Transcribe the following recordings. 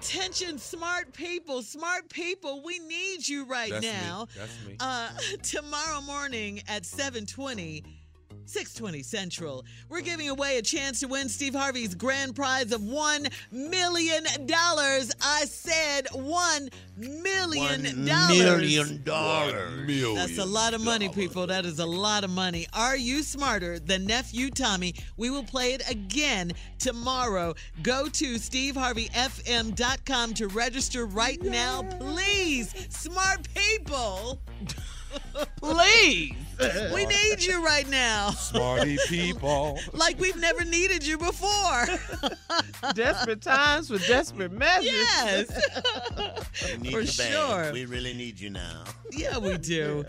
Attention, smart people, smart people. We need you right That's me. now. That's me. Uh, tomorrow morning at 720. 620 Central. We're giving away a chance to win Steve Harvey's grand prize of $1 million. I said $1 million. Million dollars. That's a lot of money, people. That is a lot of money. Are you smarter than nephew Tommy? We will play it again tomorrow. Go to steveharveyfm.com to register right now, please. Smart people. Please. We need you right now. Smarty people. Like we've never needed you before. Desperate times for desperate measures. Yes. We need For you sure. We really need you now. Yeah, we do.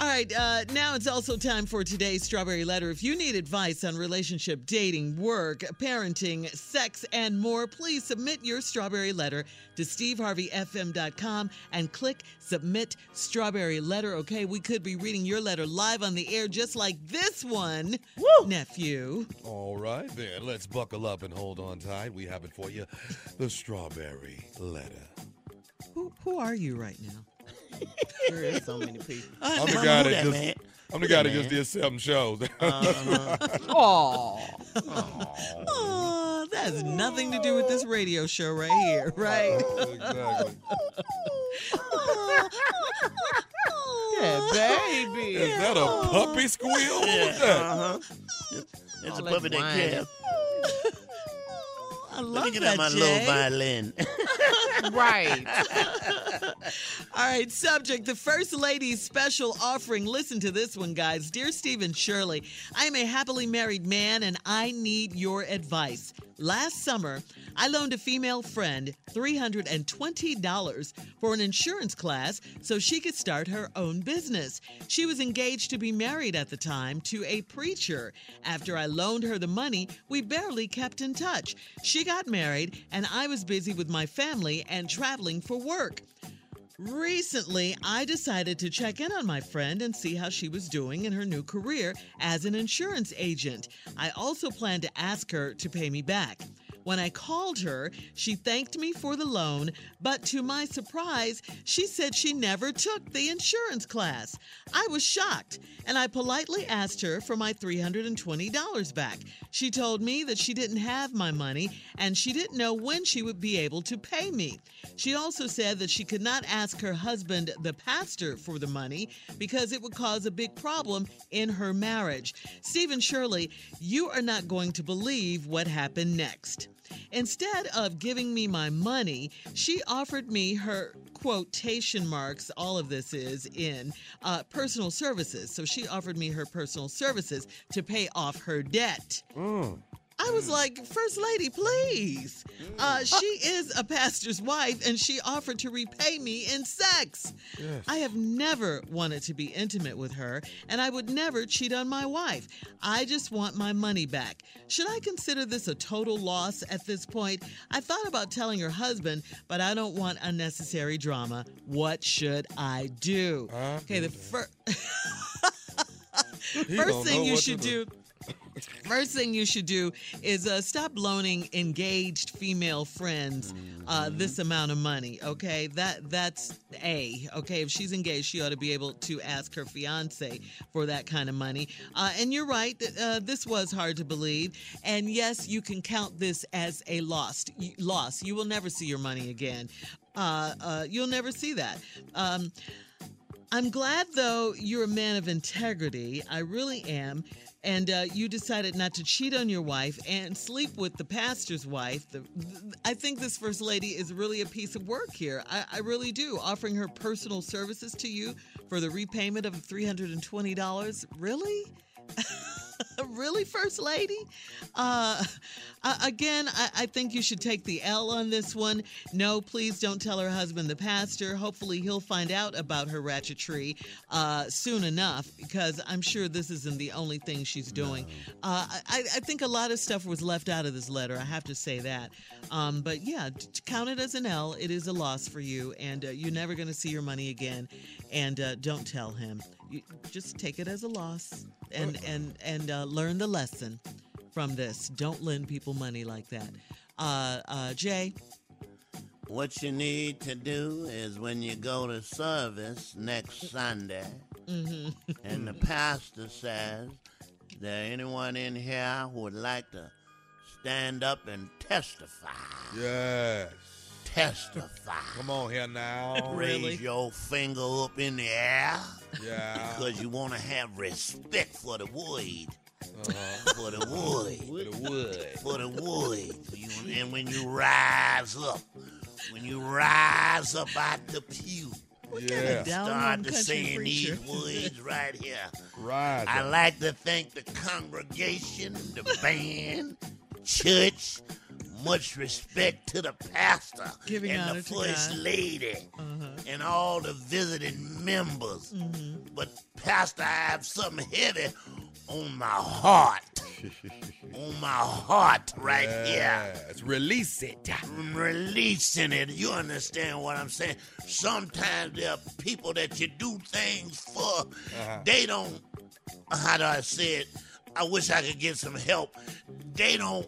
All right, uh, now it's also time for today's Strawberry Letter. If you need advice on relationship, dating, work, parenting, sex, and more, please submit your Strawberry Letter to steveharveyfm.com and click Submit Strawberry Letter. Okay, we could be reading your letter live on the air, just like this one, nephew. All right, then. Let's buckle up and hold on tight. We have it for you. The strawberry letter. Who, who are you right now? There is so many people. Uh, I'm the uh, guy who that just man? I'm the guy that that just did seven shows. Oh. Oh, that has nothing to do with this radio show right here, right? exactly. Yeah, baby. Is that a puppy squeal? What's that? Uh-huh. It's a All that puppy that whining. cares. I Let love me get that, out my Jay. little violin. Right. All right, subject the First Lady's special offering. Listen to this one, guys. Dear Stephen Shirley, I am a happily married man and I need your advice. Last summer, I loaned a female friend $320 for an insurance class so she could start her own business. She was engaged to be married at the time to a preacher. After I loaned her the money, we barely kept in touch. She got married, and I was busy with my family and traveling for work. Recently, I decided to check in on my friend and see how she was doing in her new career as an insurance agent. I also plan to ask her to pay me back. When I called her, she thanked me for the loan, but to my surprise, she said she never took the insurance class. I was shocked, and I politely asked her for my $320 back. She told me that she didn't have my money and she didn't know when she would be able to pay me. She also said that she could not ask her husband, the pastor, for the money because it would cause a big problem in her marriage. Stephen Shirley, you are not going to believe what happened next. Instead of giving me my money, she offered me her quotation marks, all of this is in uh, personal services. So she offered me her personal services to pay off her debt. I was like, First Lady, please. Uh, she is a pastor's wife and she offered to repay me in sex. I have never wanted to be intimate with her and I would never cheat on my wife. I just want my money back. Should I consider this a total loss at this point? I thought about telling her husband, but I don't want unnecessary drama. What should I do? Okay, the first. First thing you should do. First thing you should do is uh, stop loaning engaged female friends uh, Mm-hmm. this amount of money. Okay, that that's a okay. If she's engaged, she ought to be able to ask her fiance for that kind of money. Uh, and you're right. Uh, this was hard to believe. And yes, you can count this as a lost loss. You will never see your money again. Uh, uh, you'll never see that. Um, I'm glad, though, you're a man of integrity. I really am. And uh, you decided not to cheat on your wife and sleep with the pastor's wife. The, I think this first lady is really a piece of work here. I, I really do. Offering her personal services to you for the repayment of $320. Really? really, First Lady? Uh, uh, again, I, I think you should take the L on this one. No, please don't tell her husband, the pastor. Hopefully, he'll find out about her ratchetry uh, soon enough because I'm sure this isn't the only thing she's doing. Uh, I, I think a lot of stuff was left out of this letter. I have to say that. Um, but yeah, count it as an L. It is a loss for you, and uh, you're never going to see your money again. And uh, don't tell him. You just take it as a loss and and and uh, learn the lesson from this. Don't lend people money like that. Uh, uh, Jay, What you need to do is when you go to service next Sunday, and the pastor says, there anyone in here who would like to stand up and testify? Yes. Testify. Come on here now. Raise Really? your finger up in the air Yeah. because you want to have respect for the wood. Uh-huh. For the wood. For the wood. for the wood. You- and when you rise up, when you rise up out the pew, Yeah. down start to country saying these preacher. words right here. Right. I like to thank the congregation, the band, church. Much respect to the pastor Giving and the first lady and all the visiting members. Mm-hmm. But pastor, I have something heavy on my heart. on my heart right here. Yes. Release it. I'm releasing it. You understand what I'm saying? Sometimes there are people that you do things for. They don't. How do I say it? I wish I could get some help. They don't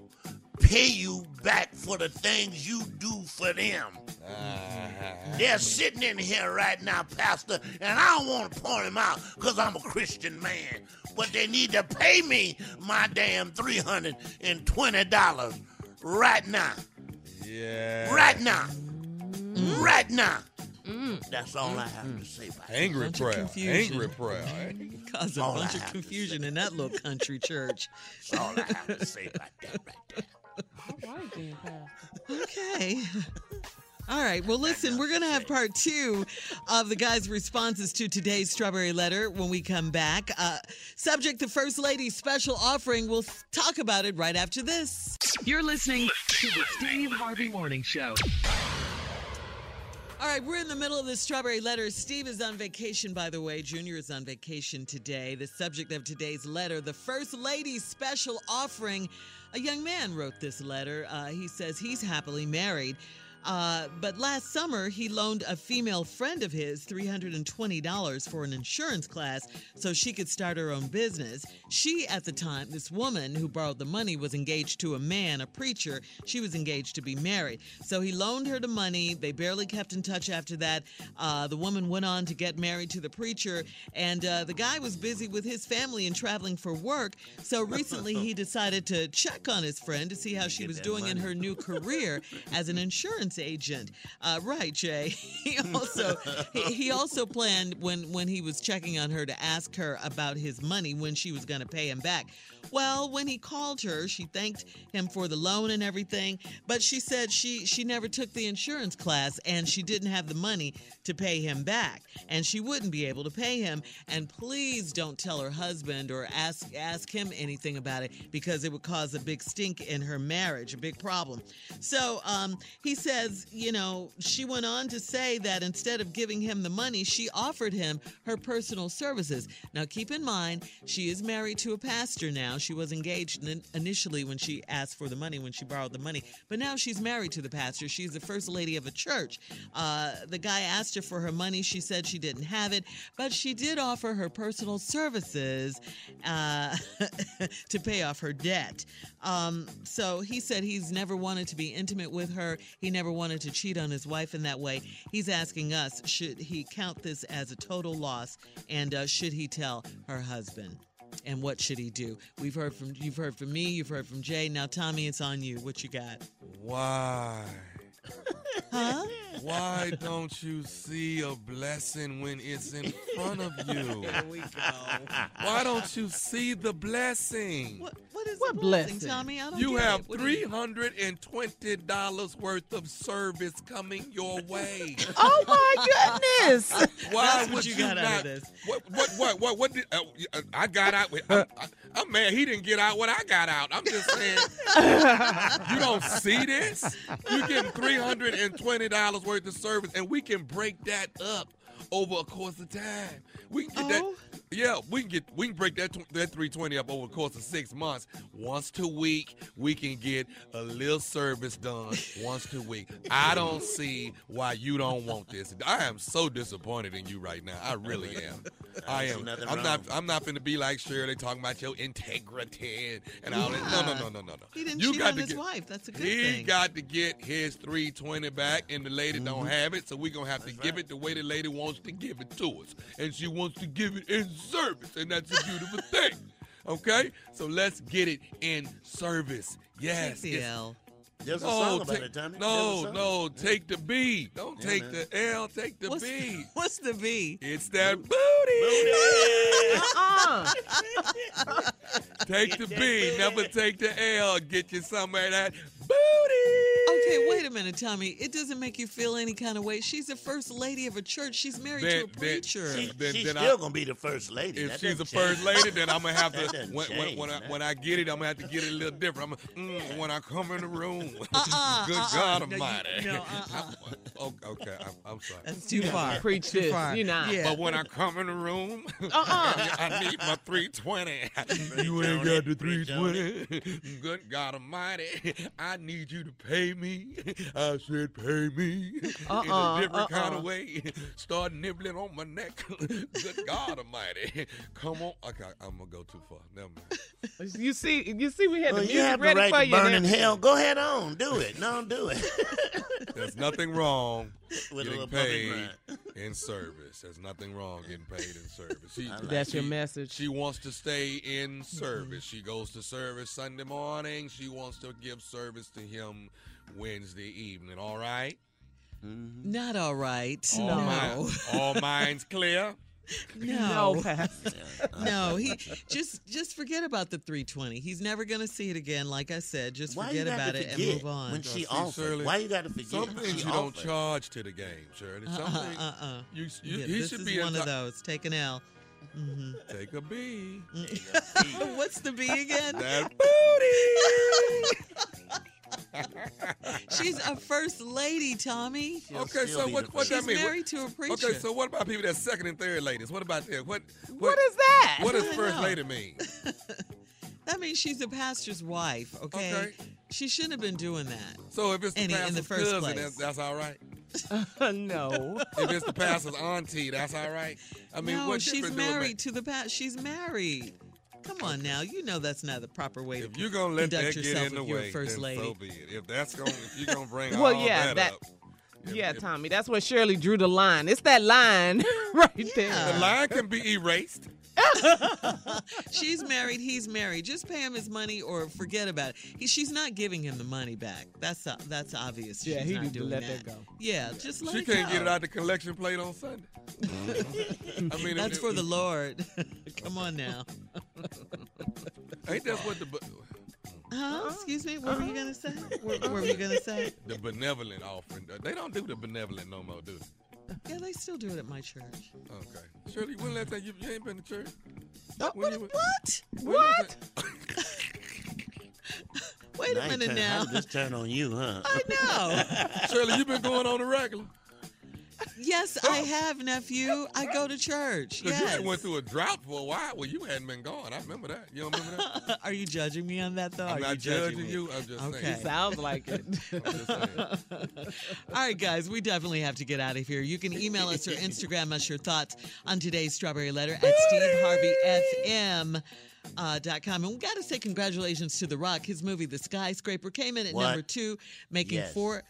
pay you back for the things you do for them. Uh-huh. They're sitting in here right now, Pastor, and I don't want to point them out because I'm a Christian man. But they need to pay me my damn $320 right now. Yeah. Right now. Mm. Right now. Mm. That's all I have to mm. say about it. Angry Bunch prayer. Angry prayer. eh? caused a All I bunch of confusion in that little country church. That's all I have to say about that right there. Okay. All right. Well, listen, we're going to have part two of the guys' responses to today's Strawberry Letter when we come back. Uh, subject the First Lady's special offering. We'll talk about it right after this. You're listening to the Steve Harvey Morning Show. All right, we're in the middle of the Strawberry Letter. Steve is on vacation, by the way. Junior is on vacation today. The subject of today's letter, the First Lady's special offering. A young man wrote this letter. Uh, he says he's happily married. Uh, but last summer, he loaned a female friend of his $320 for an insurance class so she could start her own business. She, at the time, this woman who borrowed the money, was engaged to a man, a preacher. She was engaged to be married. So he loaned her the money. They barely kept in touch after that. Uh, the woman went on to get married to the preacher, and uh, the guy was busy with his family and traveling for work. So recently, he decided to check on his friend to see how she was doing in her new career as an insurance agent. Uh, right, Jay. He also he, he also planned when when he was checking on her to ask her about his money when she was going to pay him back. Well, when he called her, she thanked him for the loan and everything, but she said she she never took the insurance class and she didn't have the money to pay him back, and she wouldn't be able to pay him. And please don't tell her husband or ask ask him anything about it because it would cause a big stink in her marriage, a big problem. So um, he says, you know, she went on to say that instead of giving him the money, she offered him her personal services. Now, keep in mind, she is married to a pastor now. She was engaged initially when she asked for the money, when she borrowed the money, but now she's married to the pastor. She's the first lady of a church. Uh, the guy asked her for her money. She said she didn't have it, but she did offer her personal services uh, to pay off her debt. Um, so he said he's never wanted to be intimate with her. He never wanted to cheat on his wife in that way. He's asking us, should he count this as a total loss, and uh, should he tell her husband? And what should he do? We've heard from you've heard from me, you've heard from Jay. Now, Tommy, it's on you. What you got? Why? Huh? Why don't you see a blessing when it's in front of you? Here we go. Why don't you see the blessing? What, what is What the blessing, blessing? Tommy? I don't You get have it. What do three hundred and twenty dollars worth of service coming your way. Oh my goodness! Why That's what would you you got out of not? this. What? What? What? What? What? Did, uh, I got out. With, I'm, I'm mad. He didn't get out what I got out. I'm just saying. you don't see this. You're getting three hundred and twenty dollars worth of service, and we can break that up over a course of time. We can get Oh. that. Yeah, we can get we can break that tw- that 320 up over the course of six months. Once to week, we can get a little service done once to week. I don't see why you don't want this. I am so disappointed in you right now. I really am. I don't see am. I'm not. wrong. I'm not finna be like Shirley talking about your integrity and, and all that. No, no, no, no, no, no. He didn't you cheat got on to his get, wife. That's a good he thing. He got to get his 320 back, and the lady don't have it, so we're gonna have to give it the way the lady wants to give it to us. And she wants to give it in service, and that's a beautiful thing. Okay? So let's get it in service. Yes. Take the L. There's a no, song about take- it, Tommy. no, There's no, take the B. Don't Yeah, take man. the L, take the What's, B. what's the B? It's that booty. Uh-uh. Take the B, never take the L. Get you some of that booty. Okay, wait a minute, Tommy. It doesn't make you feel any kind of way. She's the first lady of a church. She's married Then- to a then- preacher. She, Then- she's then I- still gonna be the first lady. If That she's the doesn't first change. lady, then I'm gonna have That to doesn't when, when, when I change, when I get it, I'm gonna have to get it a little different. I'm gonna, mm, when I come in the room. Uh-uh, Good uh-uh. God No, you- Almighty. no, uh-uh. Oh, okay, I'm, I'm sorry. That's too far. Preach Too this. far. You're not. Yeah. But when I come in the room, Uh-uh. I need my 320. you ain't got the 320. Good God Almighty, I need you to pay me. I said, pay me in Uh-uh, a different kind uh-uh. of way. Start nibbling on my neck. Good God Almighty, come on. Okay, I'm gonna go too far. Never mind. You see, you see, we had Well, the you music have the ready right for to you. burn in hell. Go ahead on, do it. No, do it. There's nothing wrong With getting little paid in service. There's nothing wrong getting paid in service. She, like That's your message. She wants to stay in mm-hmm. service. She goes to service Sunday morning. She wants to give service to him Wednesday evening. All right? Not all right. All, no. mind- all minds clear? No. No, No, he just just forget about the 320. He's never going to see it again. Like I said, just Why forget about to it and move on. when she see, offered? Shirley, Why you got to forget? Some things she you don't offered? charge to the game, Shirley. Some uh-uh, uh-uh. you, you, Yeah, he this should is be one enti- of those. Take an L. hmm Take a B. What's the B again? That booty. She's a first lady, Tommy. She'll Okay, so what- the what first that She's mean? married to a preacher. Okay, so what about people that's second and third ladies? What about that? What What is that? what does first know. lady mean? that means she's a pastor's wife, okay? Okay. She shouldn't have been doing that. So if it's the Any- in pastor's the first cousin, place. that's, that's all right. no. If it's the pastor's auntie, that's all right. I mean, no, what she's difference do it make? married to the past. She's married. Come on now, you know that's not the proper way If to you're gonna let conduct that get yourself in the with your way, first then lady. so be it. If that's going, if you're gonna bring Well, all yeah, that, that- up, Yeah, Tommy, that's where Shirley drew the line. It's that line right the there. The line can be erased. She's married. He's married. Just pay him his money or forget about it. He, she's not giving him the money back. That's uh, that's obvious. Yeah, she's he not need to doing let that. that go. Yeah, just let She it can't go. get it out the collection plate on Sunday. I mean, That's if- for the Lord. Come on now. Ain't that what the bu- Huh? Excuse me. What were you gonna say? What, what were you gonna say? the benevolent offering? They don't do the benevolent no more, do they? Yeah, they still do it at my church. Okay. Shirley, when last time you, you ain't been to church? Oh, When what? you- what? when last time- Wait a minute now. How did this turn on you, huh? I know. Shirley, you've been going on the regular? Yes, I have, nephew. I go to church. Because you Yes. had went through a drought for a while. Well, you hadn't been going. I remember that. You don't remember that? Are you judging me on that though? I'm Are not you judging judging me? you. I'm just Okay. saying. Sounds like it. I'm just saying. All right, guys, we definitely have to get out of here. You can email us or Instagram us your thoughts on today's Strawberry Letter at SteveHarveyFM. Uh, dot com. And we got to say congratulations to The Rock. His movie, The Skyscraper, came in at What? number two, making Yes. four,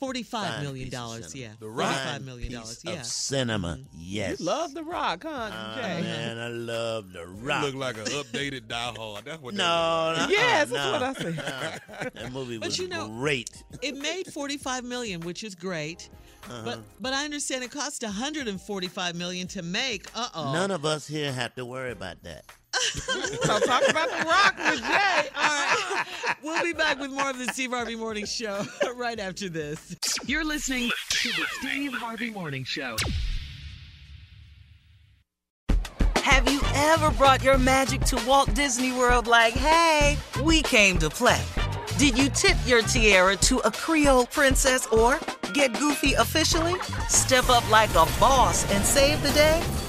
$45 Fine million. dollars. Yeah. The Rock. $45 million. Piece dollars. of Yeah. cinema. Yes. You love The Rock, huh, Ah, Jay? man, I love the rock. You look like an updated Die Hard. That's what. no, that no, Yes, no, that's what I said. no. That movie But was you know- great. It made 45 million, which is great. Uh-huh. But but I understand it cost 145 million to make. Uh-oh. None of us here have to worry about that. So talk about The Rock with Jay. All right. We'll be back with more of the Steve Harvey Morning Show right after this. You're listening to the Steve Harvey Morning Show. Have you ever brought your magic to Walt Disney World like, hey, we came to play? Did you tip your tiara to a Creole princess or get goofy officially? Step up like a boss and save the day?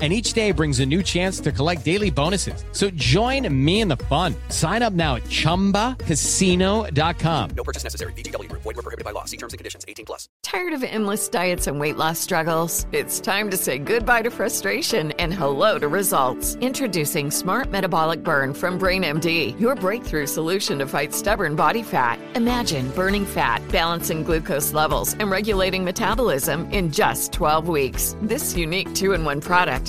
And each day brings a new chance to collect daily bonuses. So join me in the fun. Sign up now at chumbacasino.com. No purchase necessary. VGW Group. Void were prohibited by law. See terms and conditions. 18 plus. Tired of endless diets and weight loss struggles? It's time to say goodbye to frustration and hello to results. Introducing Smart Metabolic Burn from BrainMD, your breakthrough solution to fight stubborn body fat. Imagine burning fat, balancing glucose levels, and regulating metabolism in just 12 weeks. This unique two in one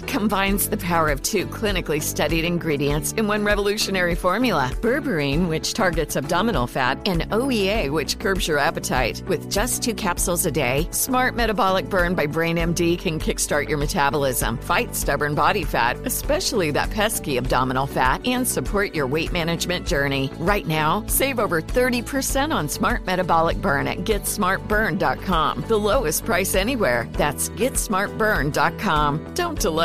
combines the power of two clinically studied ingredients in one revolutionary formula berberine, which targets abdominal fat, and OEA, which curbs your appetite. With just two capsules a day, Smart Metabolic Burn by Brain MD can kickstart your metabolism, fight stubborn body fat, especially that pesky abdominal fat, and support your weight management journey. Right now, save over 30% on Smart Metabolic Burn at GetSmartBurn.com. The lowest price anywhere. That's GetSmartBurn.com. Don't delay.